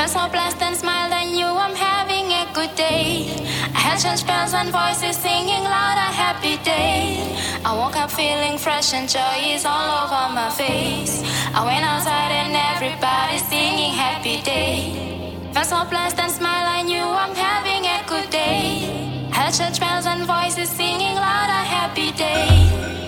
day. I felt so blessed and smiled and knew I'm having a good day. I had church bells and voices singing loud a happy day. I woke up feeling fresh and joy is all over my face. I went outside and everybody's singing happy day. Felt so blessed and smiled, I knew I'm having a good day. I Had church bells and voices singing loud a happy day.